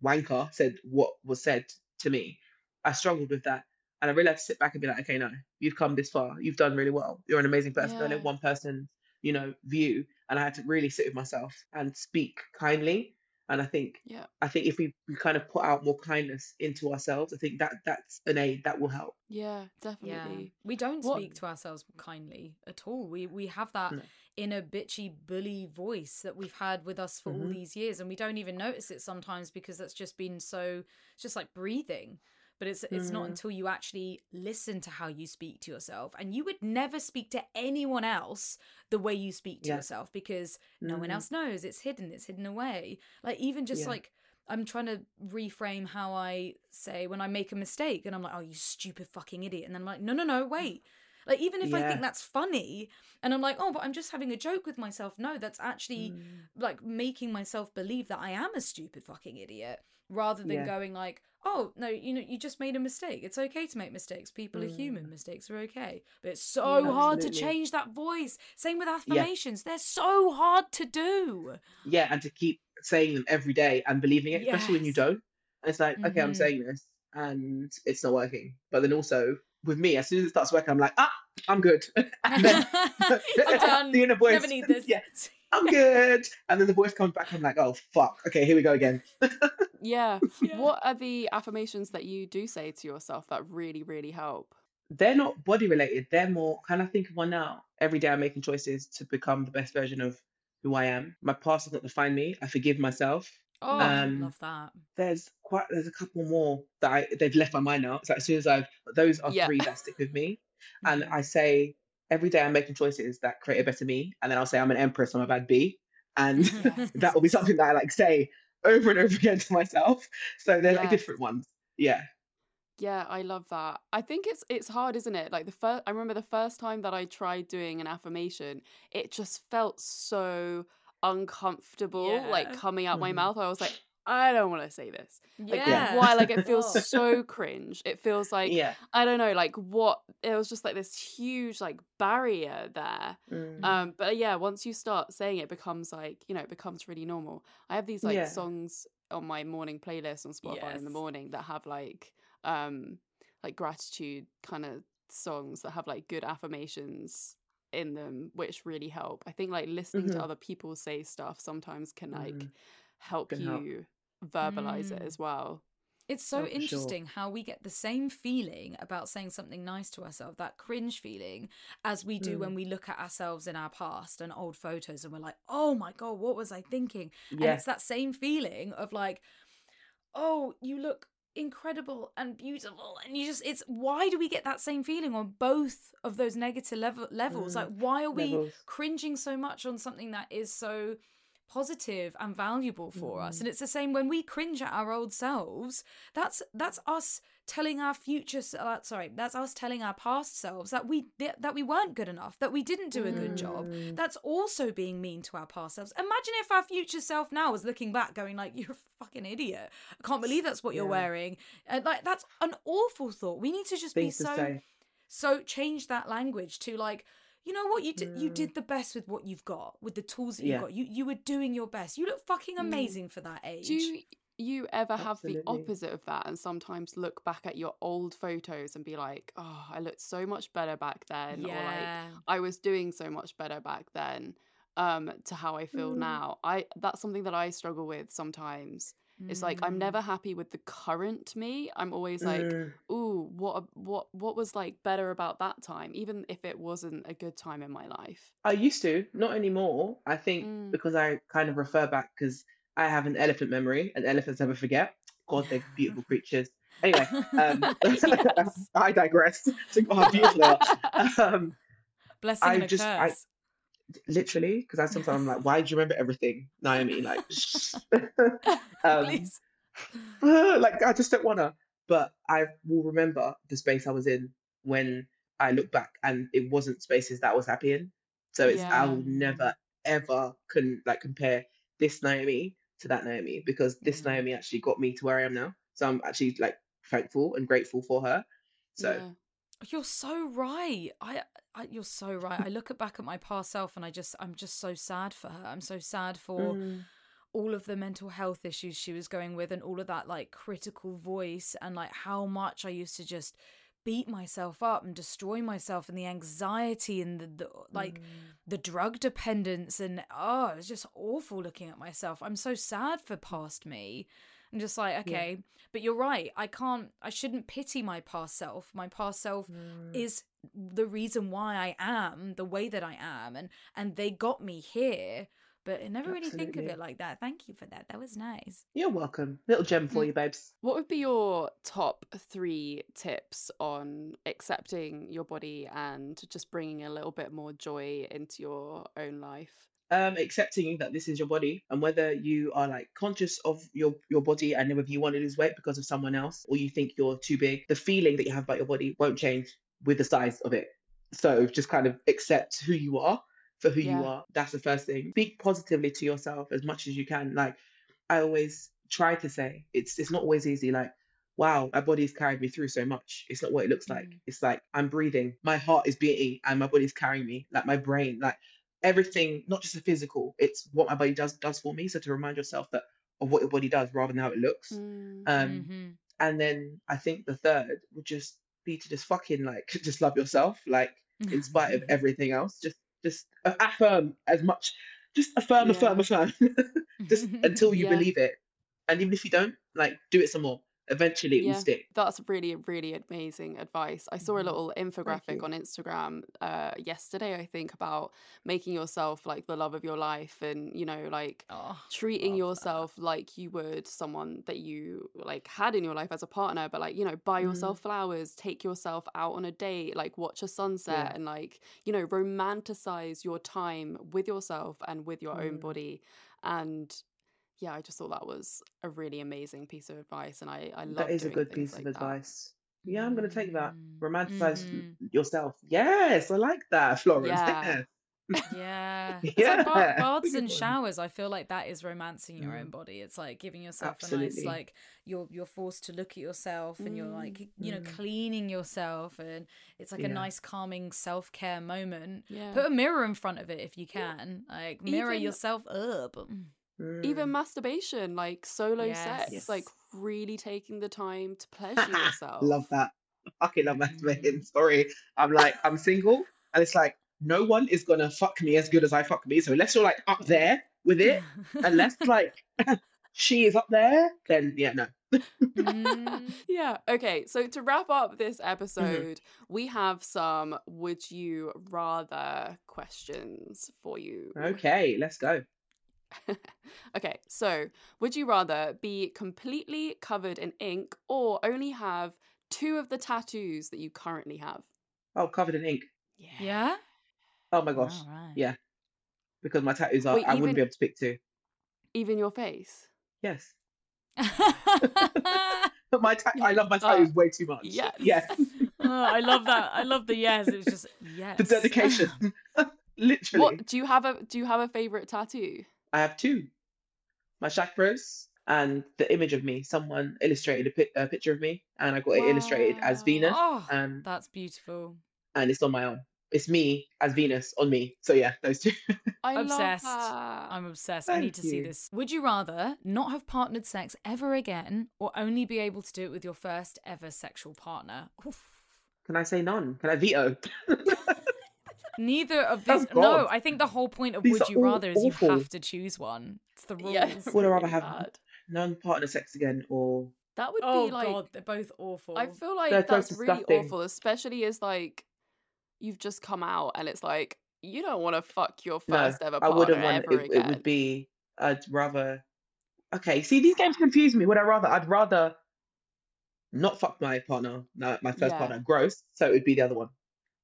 wanker said what was said to me, I struggled with that. And I really had to sit back and be like, okay, no, you've come this far. You've done really well. You're an amazing person. Don't yeah let one person, you know, view. And I had to really sit with myself and speak kindly. And I think yeah I think if we, we kind of put out more kindness into ourselves, I think that that's an aid that will help. yeah Yeah. definitely We don't what speak to ourselves kindly at all. We we have that No. inner bitchy bully voice that we've had with us for all hmm these years and we don't even notice it sometimes because that's just been so it's just like breathing. But it's it's not Mm, until you actually listen to how you speak to yourself. And you would never speak to anyone else the way you speak to yeah. yourself because no one Mm, else knows. It's hidden, it's hidden away. Like even just yeah. like I'm trying to reframe how I say when I make a mistake and I'm like, oh, you stupid fucking idiot. And then I'm like, no, no, no, wait. Like, even if I think that's funny and I'm like, oh, but I'm just having a joke with myself. No, that's actually Mm, like making myself believe that I am a stupid fucking idiot rather than yeah. going like, oh, no, you know, you just made a mistake. It's okay to make mistakes. People are human. Mm, Mistakes are okay. But it's so hard to change that voice. Same with Yeah. affirmations. They're so hard to do. Yeah. And to keep saying them every day and believing it, especially when you don't. And it's like, okay, I'm hmm saying this and it's not working. But then also with me, as soon as it starts working, I'm like, ah, I'm good. and then I'm done. the inner voice, Never need this. yeah, I'm good. And then the voice comes back. I'm like, oh fuck. Okay, here we go again. yeah Yeah. what are the affirmations that you do say to yourself that really really help They're not body related. They're more. Can I think of one now? Every day I'm making choices to become the best version of who I am. My past does not define me. I forgive myself. Oh, Um, love that. there's quite there's a couple more that I they've left my mind now. So as soon as I've those are yeah three that stick with me. And Mhm. I say every day I'm making choices that create a better me. And then I'll say I'm an empress, I'm a bad bee. And yes that will be something that I like say over and over again to myself. So they're like different ones. Yeah. Yeah, I love that. I think it's it's hard, isn't it? Like the first I remember the first time that I tried doing an affirmation, it just felt so uncomfortable like coming out my Mhm. mouth. I was like, I don't want to say this. Like Yeah. why? Like it feels Oh. so cringe. It feels like yeah. I don't know, like what it was just like this huge like barrier there. Mm. Um, but yeah, once you start saying it, it becomes like, you know, it becomes really normal. I have these like Yeah. songs on my morning playlist on Spotify in the morning that have like um like gratitude kind of songs that have like good affirmations in them, which really help. I think like listening Mhm. to other people say stuff sometimes can like Mhm. help Can help. You verbalize it Mm. as well. It's so Oh, for sure. interesting how we get the same feeling about saying something nice to ourselves, that cringe feeling, as we do Mm. when we look at ourselves in our past and old photos and we're like, oh my God, what was I thinking? And it's that same feeling of like, oh, you look incredible and beautiful. And you just, it's why do we get that same feeling on both of those negative level, levels? Mm. Like, why are we Levels. cringing so much on something that is so positive and valuable for us. Mm. and it's the same when we cringe at our old selves. That's that's us telling our future uh, sorry that's us telling our past selves that we that we weren't good enough that we didn't do a good job. Mm. that's also being mean to our past selves. Imagine if our future self now was looking back going like you're a fucking idiot. I can't believe that's what you're wearing. And like that's an awful thought. We need to just Things be so so change that language to like you know what you did you Mm. did the best with what you've got with the tools that you've got you you were doing your best you look fucking Mm. amazing for that age Do you, you ever have the opposite of that and sometimes look back at your old photos and be like, oh, I looked so much better back then, or like yeah I was doing so much better back then, um, to how I feel Mm. now. I that's something that I struggle with sometimes. It's like I'm Mm. never happy with the current me. I'm always like, Mm. ooh, what what what was like better about that time, even if it wasn't a good time in my life. I used to, not anymore. I think Mm. because I kind of refer back because I have an elephant memory and elephants never forget. God, they're beautiful creatures. Anyway, um, I digress. To beautiful. Um, blessing I and just- curse literally, because I sometimes I'm like, why do you remember everything, Nyome? Like, um, please like I just don't wanna. But I will remember the space I was in when I look back, and it wasn't spaces that I was happy in. So it's I will never ever can like compare this Nyome to that Nyome because this Mm. Nyome actually got me to where I am now. So I'm actually like thankful and grateful for her. So Yeah. You're so right. I, I you're so right. I look at back at my past self and I just I'm just so sad for her. I'm so sad for Mm, all of the mental health issues she was going with and all of that like critical voice and like how much I used to just beat myself up and destroy myself and the anxiety and the, the like mm, the drug dependence and oh it was just awful looking at myself i'm so sad for past me i'm just like okay but you're right i can't i shouldn't pity my past self my past self mm. is the reason why i am the way that i am and and they got me here but i never really think of it like that thank you for that that was nice You're welcome. Little gem for Mm. you, babes. What would be your top three tips on accepting your body and just bringing a little bit more joy into your own life? Um accepting that this is your body and whether you are like conscious of your your body and whether you want to lose weight because of someone else or you think you're too big the feeling that you have about your body won't change with the size of it. So just kind of accept who you are for who you are. That's the first thing. Speak positively to yourself as much as you can. Like i always try to say it's it's not always easy like wow my body's carried me through so much. It's not what it looks like. Mm. it's like i'm breathing. My heart is beating and my body's carrying me. Like my brain like everything, not just the physical, it's what my body does does for me. So to remind yourself that of what your body does rather than how it looks. Mm. Um, Mhm. and then I think the third would just be to just fucking like just love yourself, like in spite of everything else. Just just affirm as much, just affirm, affirm, affirm, just until you Yeah. believe it. And even if you don't, like do it some more. Eventually it Yeah. will stick. That's really, really amazing advice. I saw a Mhm. little infographic on Instagram uh, yesterday, I think, about making yourself like the love of your life and, you know, like oh, treating love that. yourself like you would someone that you like had in your life as a partner but like you know buy Mhm. yourself flowers take yourself out on a date like watch a sunset Yeah. and like you know romanticize your time with yourself and with your own Mm. body and yeah i just thought that was a really amazing piece of advice and i i love That is a good piece of that. advice. Yeah, I'm gonna take that. Mm. Romanticize Mhm. yourself. Yes, I like that, Florence. Yeah. Yeah. Yeah, like ba- baths and showers. I feel like that is romancing your own Mm. body. It's like giving yourself a nice like you're you're forced to look at yourself and you're like you know Mm. cleaning yourself and it's like a nice calming self-care moment. Yeah. Put a mirror in front of it if you can. Like mirror Even- yourself up. Even Mm. masturbation, like solo sex, Yes. like really taking the time to pleasure yourself. love that. I fucking love masturbating. Mm. Sorry. I'm like, I'm single, and it's like, no one is gonna fuck me as good as I fuck me. So unless you're like up there with it, unless like she is up there, then yeah, no. Mm. Yeah. Okay. So to wrap up this Mm-hmm. episode, we have some would you rather questions for you. Okay, let's go. okay. So would you rather be completely covered in ink or only have two of the tattoos that you currently have? Oh, covered in ink. yeah. Yeah. Oh my gosh. All right. Yeah. Because my tattoos are, Wait, I even- wouldn't be able to pick two. Even your face? Yes. But my ta- I love my Uh, tattoos way too much. yes. Yeah. Oh, I love that. I love the yes. It was just yes. The dedication. Literally. What do you have a do you have a favorite tattoo? I have two. My chakras and the image of me. Someone illustrated a, pic- a picture of me, and I got it illustrated as Venus, Oh, um, that's beautiful. and it's on my arm. It's me as Venus on me. So yeah, those two. I'm Obsessed. love that. I'm obsessed. I need to see this. Would you rather not have partnered sex ever again or only be able to do it with your first ever sexual partner? Oof. Can I say none? Can I veto? Neither of Oh, these. no, I think the whole point of These Would You all Rather is you have to choose one. It's the rules. Yeah, Would I rather have bad. None partner sex again, or That would Oh be like god, they're both awful. I feel like They're that's really disgusting. awful, especially as like you've just come out and it's like you don't want to fuck your no, first ever I partner wouldn't want. ever It, again. it would be. I'd rather. Okay, see, these games confuse me. Would I rather? I'd rather not fuck my partner, no, my first Yeah. partner, gross. So it would be the other one.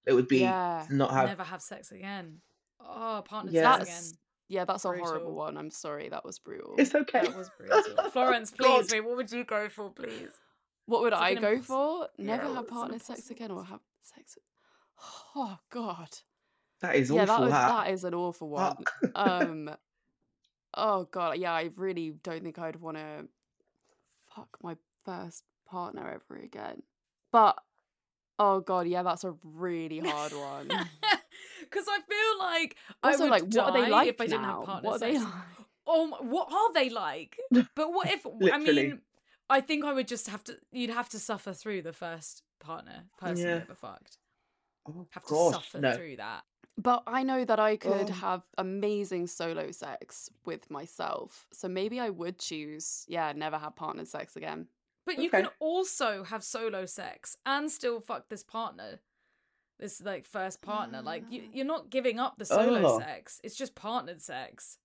It would be yeah, not have. Never have sex again. Oh, partner Yeah. sex that's again. yeah, that's a horrible one. I'm sorry, that was brutal. It's okay. That was brutal. Florence, please, God. wait, what would you go for, please? What would I go impos- for? Never Yeah, have partner sex again or have sex. Oh God, That is yeah, awful. that, would, that. that is an awful one. Fuck. um, oh God, yeah, I really don't think I'd want to fuck my first partner ever again. But oh God, yeah, that's a really hard one. Because I feel like Also, I would like, what are they die like if I didn't now? have partner What are they sex. like? Oh, what are they like? But what if? I mean, I think I would just have to. You'd have to suffer through the first partner person Yeah. ever fucked. Oh, Have to gosh, suffer no. through that. But I know that I could Oh. have amazing solo sex with myself. So maybe I would choose, yeah, never have partnered sex again. But you Okay. can also have solo sex and still fuck this partner. This like first partner. Like you, you're not giving up the solo Oh. sex. It's just partnered sex.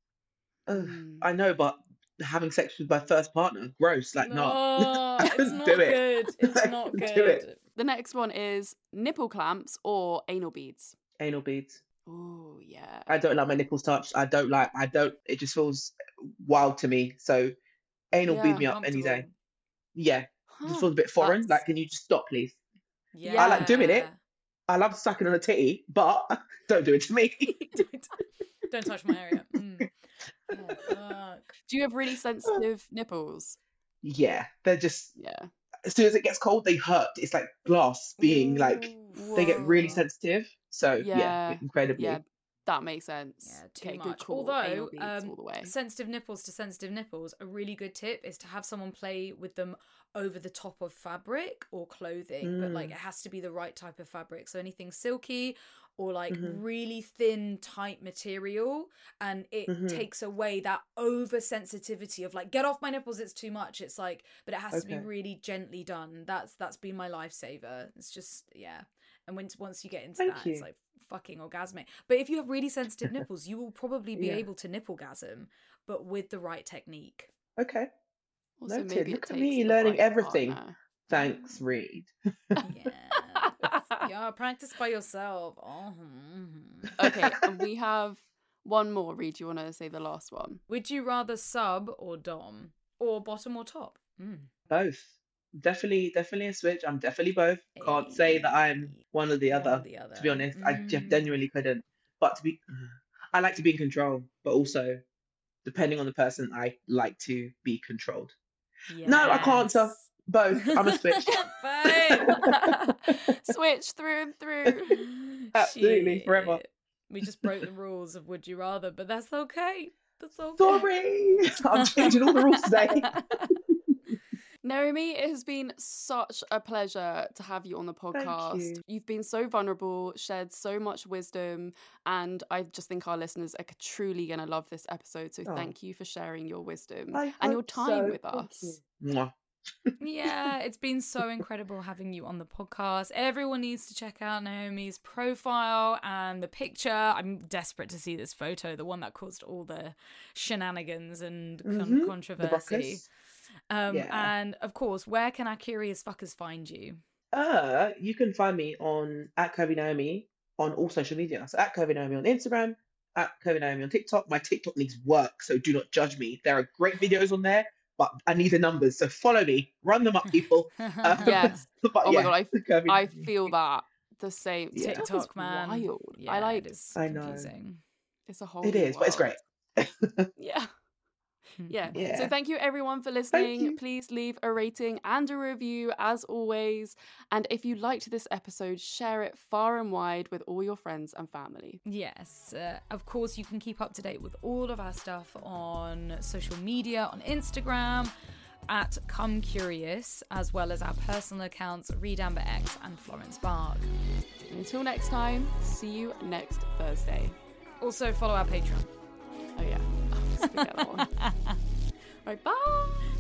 Ugh, Mm. I know, but having sex with my first partner, gross. Like, no, No, I it's couldn't not do it. good. It's not couldn't good. do it. The next one is nipple clamps or anal beads. Anal beads. Oh, yeah. I don't like my nipples touched. I don't like. I don't. It just feels wild to me. So, anal Yeah, bead me up any day. Yeah, Huh, just feels a bit foreign. that's- Like, can you just stop, please? Yeah. I like doing it. I love sucking on a titty, but don't do it to me. don't, don't touch my area. Mm. Oh. Do you have really sensitive nipples? yeah, they're just Yeah. as soon as it gets cold, they hurt. It's like glass being like Ooh. they get really sensitive. So yeah, Yeah, incredibly. Yeah, that makes sense. Yeah, too okay, much. good call. Although, um, all the way. sensitive nipples to sensitive nipples, a really good tip is to have someone play with them over the top of fabric or clothing, but like Mm. it has to be the right type of fabric. So anything silky or like Mhm. really thin, tight material, and it Mhm. takes away that oversensitivity of like, get off my nipples, it's too much. It's like, but it has to be really gently done. That's that's been my lifesaver. It's just yeah. And once once you get into Thank that, it's like fucking orgasmic. But if you have really sensitive nipples, you will probably be Yeah. able to nipple nipplegasm, but with the right technique. Okay, Also, noted. maybe Look at me learning right everything. partner. thanks, Reed. Yeah. yeah, practice by yourself. Oh. okay, and we have one more. Reed, do you want to say the last one? Would you rather sub or dom? Or bottom or top? Mm. Both. Definitely, definitely a switch. I'm definitely both. Can't say that I'm one or the one or other. the other. To be honest, I Mm. genuinely couldn't. but to be, I like to be in control, but also depending on the person, I like to be controlled. No, I can't answer. Both. I'm a switch. Switch through and through. Absolutely, forever. We just broke the rules of would you rather, but that's okay. That's okay. Sorry, I'm changing all the rules today. Nyome, it has been such a pleasure to have you on the podcast. you. You've been so vulnerable, shared so much wisdom, and I just think our listeners are truly going to love this episode. So Oh. thank you for sharing your wisdom I and your time so. with Thank us. you. Yeah, it's been so incredible having you on the podcast. Everyone needs to check out Nyome's profile and the picture. I'm desperate to see this photo, the one that caused all the shenanigans and con- Mhm, The controversy. ruckus. Um, Yeah. And of course, where can our curious fuckers find you? Uh, you can find me on at Curvy Nyome on all social media. So at Curvy Nyome on Instagram, at Curvy Nyome on TikTok. My TikTok needs work, so do not judge me. There are great videos on there, but I need the numbers. So follow me, run them up, people. Uh, Yes. but Oh yeah, my god, I, Curvy I feel that the same. Yeah. TikTok, man. wild. Yeah, I like it is I know. confusing. it's a whole. It is, new is, but it's great. Yeah. Yeah. So thank you everyone for listening. Please leave a rating and a review as always. And if you liked this episode, share it far and wide with all your friends and family. Yes, uh, of course, you can keep up to date with all of our stuff on social media, on Instagram at Come Curious, as well as our personal accounts, Reed Amber X and Florence Bark. Until next time, see you next Thursday. Also, follow our Patreon. Oh yeah. Let's one. Right, bye.